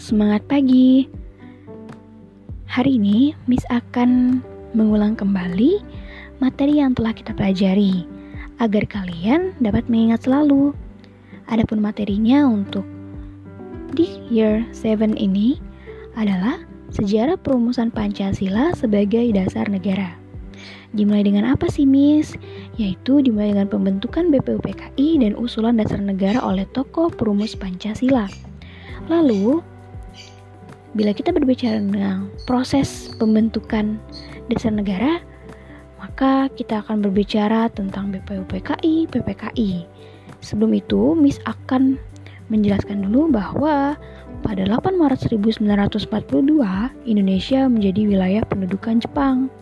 semangat pagi. Hari ini Miss akan mengulang kembali materi yang telah kita pelajari agar kalian dapat mengingat selalu. Adapun materinya untuk di year 7 ini adalah sejarah perumusan Pancasila sebagai dasar negara. Dimulai dengan apa sih, Miss? Yaitu dimulai dengan pembentukan BPUPKI dan usulan dasar negara oleh tokoh perumus Pancasila. Lalu, bila kita berbicara tentang proses pembentukan dasar negara, maka kita akan berbicara tentang BPUPKI, PPKI. Sebelum itu, Miss akan menjelaskan dulu bahwa pada 8 Maret 1942, Indonesia menjadi wilayah pendudukan Jepang.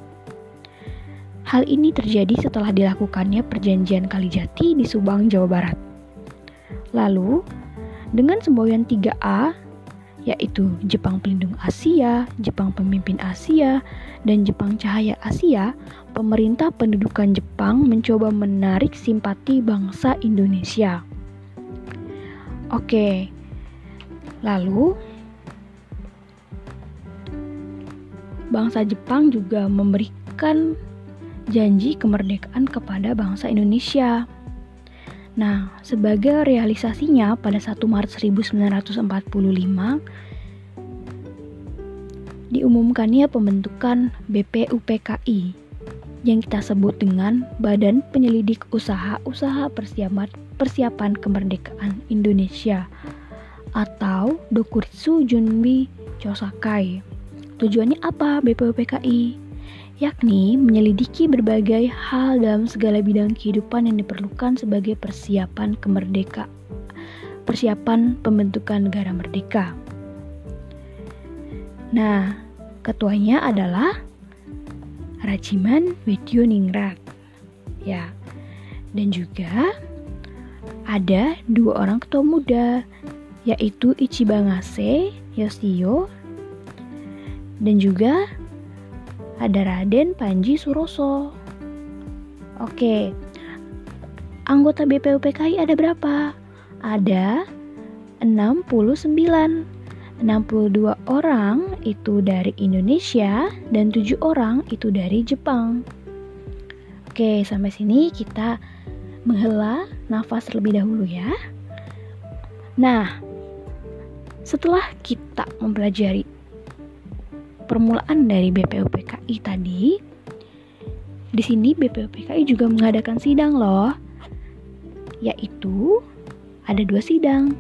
Hal ini terjadi setelah dilakukannya perjanjian Kalijati di Subang, Jawa Barat. Lalu, dengan semboyan 3A, yaitu Jepang Pelindung Asia, Jepang Pemimpin Asia, dan Jepang Cahaya Asia, pemerintah pendudukan Jepang mencoba menarik simpati bangsa Indonesia. Oke, lalu bangsa Jepang juga memberikan janji kemerdekaan kepada bangsa Indonesia. Nah, sebagai realisasinya pada 1 Maret 1945 diumumkannya pembentukan BPUPKI yang kita sebut dengan Badan Penyelidik Usaha-Usaha Persiapan, Persiapan Kemerdekaan Indonesia atau Dokuritsu Junbi Chosakai. Tujuannya apa BPUPKI? Yakni menyelidiki berbagai hal dalam segala bidang kehidupan yang diperlukan sebagai persiapan kemerdeka persiapan pembentukan negara merdeka. Nah, ketuanya adalah Rajiman Widyoningrat. Ya. Dan juga ada dua orang ketua muda yaitu Ichibangase Yoshio dan juga ada Raden Panji Suroso. Oke, anggota BPUPKI ada berapa? Ada 69. 62 orang itu dari Indonesia dan 7 orang itu dari Jepang. Oke, sampai sini kita menghela nafas terlebih dahulu ya. Nah, setelah kita mempelajari permulaan dari BPUPKI tadi, di sini BPUPKI juga mengadakan sidang loh, yaitu ada dua sidang.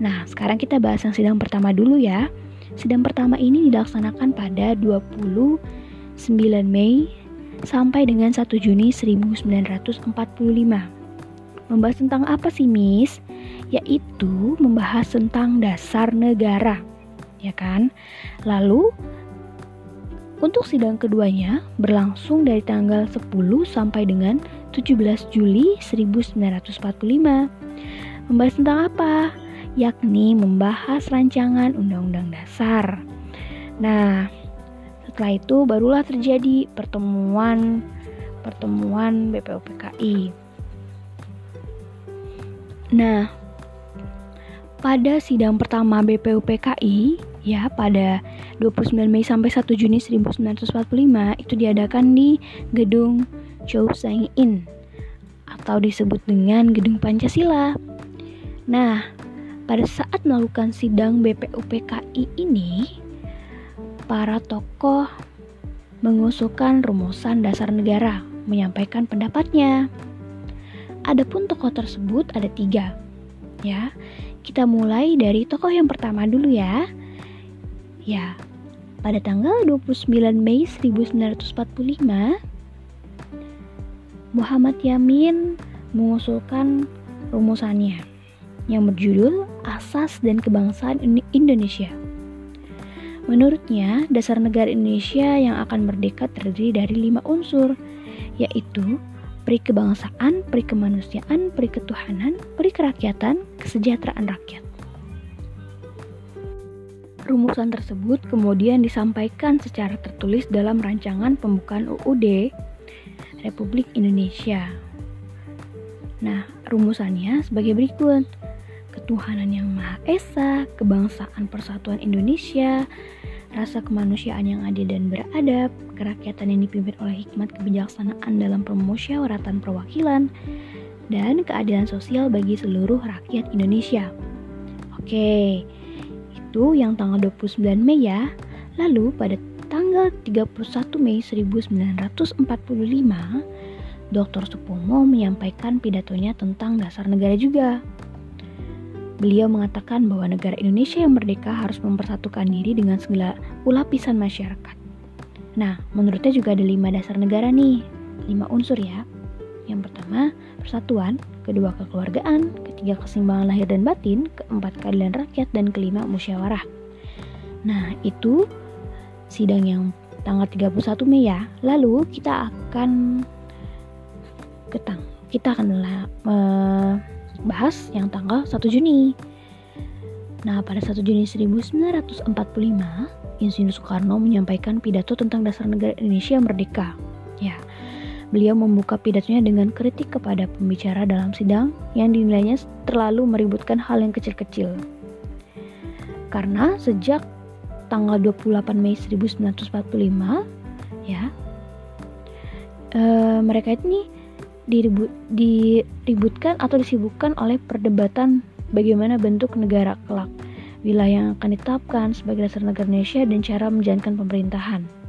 Nah, sekarang kita bahas yang sidang pertama dulu ya. Sidang pertama ini dilaksanakan pada 29 Mei sampai dengan 1 Juni 1945. Membahas tentang apa sih, Miss? Yaitu membahas tentang dasar negara, ya kan? Lalu untuk sidang keduanya berlangsung dari tanggal 10 sampai dengan 17 Juli 1945. Membahas tentang apa? Yakni membahas rancangan Undang-Undang Dasar. Nah, setelah itu barulah terjadi pertemuan pertemuan BPUPKI. Nah, pada sidang pertama BPUPKI ya pada 29 Mei sampai 1 Juni 1945 itu diadakan di gedung Chouseng In atau disebut dengan Gedung Pancasila. Nah, pada saat melakukan sidang BPUPKI ini, para tokoh mengusulkan rumusan dasar negara, menyampaikan pendapatnya. Adapun tokoh tersebut ada tiga, ya. Kita mulai dari tokoh yang pertama dulu ya, Ya, pada tanggal 29 Mei 1945, Muhammad Yamin mengusulkan rumusannya yang berjudul Asas dan Kebangsaan Indonesia. Menurutnya, dasar negara Indonesia yang akan merdeka terdiri dari lima unsur, yaitu peri kebangsaan, peri kemanusiaan, peri ketuhanan, peri kerakyatan, kesejahteraan rakyat. Rumusan tersebut kemudian disampaikan secara tertulis dalam rancangan pembukaan UUD Republik Indonesia. Nah, rumusannya sebagai berikut. ketuhanan yang Maha Esa, kebangsaan persatuan Indonesia, rasa kemanusiaan yang adil dan beradab, kerakyatan yang dipimpin oleh hikmat kebijaksanaan dalam permusyawaratan perwakilan, dan keadilan sosial bagi seluruh rakyat Indonesia. Oke, itu yang tanggal 29 Mei ya. Lalu pada tanggal 31 Mei 1945, Dr. Supomo menyampaikan pidatonya tentang dasar negara juga. Beliau mengatakan bahwa negara Indonesia yang merdeka harus mempersatukan diri dengan segala lapisan masyarakat. Nah, menurutnya juga ada lima dasar negara nih, lima unsur ya. Yang pertama, persatuan, kedua kekeluargaan, ketiga keseimbangan lahir dan batin, keempat keadilan rakyat, dan kelima musyawarah. Nah, itu sidang yang tanggal 31 Mei ya. Lalu kita akan ketang. Kita akan uh, bahas yang tanggal 1 Juni. Nah, pada 1 Juni 1945, Insinyur Soekarno menyampaikan pidato tentang dasar negara Indonesia merdeka. Ya, beliau membuka pidatonya dengan kritik kepada pembicara dalam sidang yang dinilainya terlalu meributkan hal yang kecil-kecil. Karena sejak tanggal 28 Mei 1945, ya, uh, mereka ini diribut, diributkan atau disibukkan oleh perdebatan bagaimana bentuk negara kelak, wilayah yang akan ditetapkan sebagai dasar negara Indonesia dan cara menjalankan pemerintahan.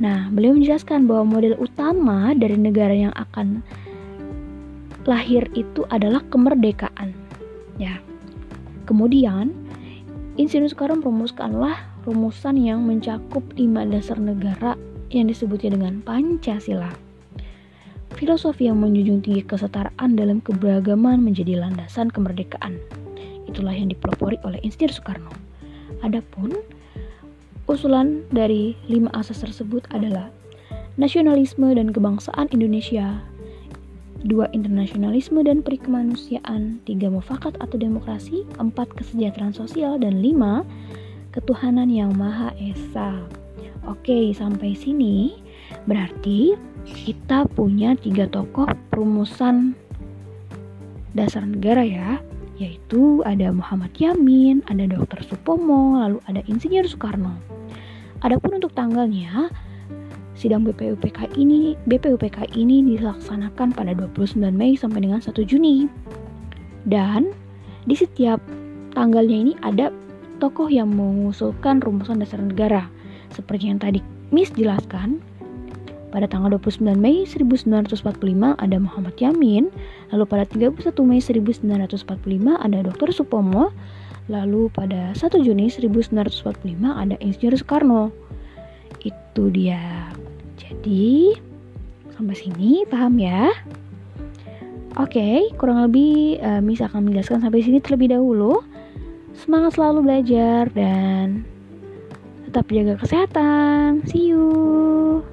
Nah, beliau menjelaskan bahwa model utama dari negara yang akan lahir itu adalah kemerdekaan. Ya. Kemudian, Insinyur Soekarno merumuskanlah rumusan yang mencakup lima dasar negara yang disebutnya dengan Pancasila. Filosofi yang menjunjung tinggi kesetaraan dalam keberagaman menjadi landasan kemerdekaan. Itulah yang dipelopori oleh Insinyur Soekarno. Adapun usulan dari lima asas tersebut adalah nasionalisme dan kebangsaan Indonesia, dua internasionalisme dan perikemanusiaan, tiga mufakat atau demokrasi, empat kesejahteraan sosial, dan lima ketuhanan yang maha esa. Oke, sampai sini berarti kita punya tiga tokoh perumusan dasar negara ya yaitu ada Muhammad Yamin, ada Dr. Supomo, lalu ada Insinyur Soekarno. Adapun untuk tanggalnya, sidang BPUPK ini BPUPK ini dilaksanakan pada 29 Mei sampai dengan 1 Juni. Dan di setiap tanggalnya ini ada tokoh yang mengusulkan rumusan dasar negara. Seperti yang tadi Miss jelaskan, pada tanggal 29 Mei 1945 ada Muhammad Yamin, lalu pada 31 Mei 1945 ada Dr. Supomo, lalu pada 1 Juni 1945 ada Insinyur Soekarno. Itu dia. Jadi, sampai sini paham ya? Oke, okay, kurang lebih uh, Miss akan menjelaskan sampai sini terlebih dahulu. Semangat selalu belajar dan tetap jaga kesehatan. See you.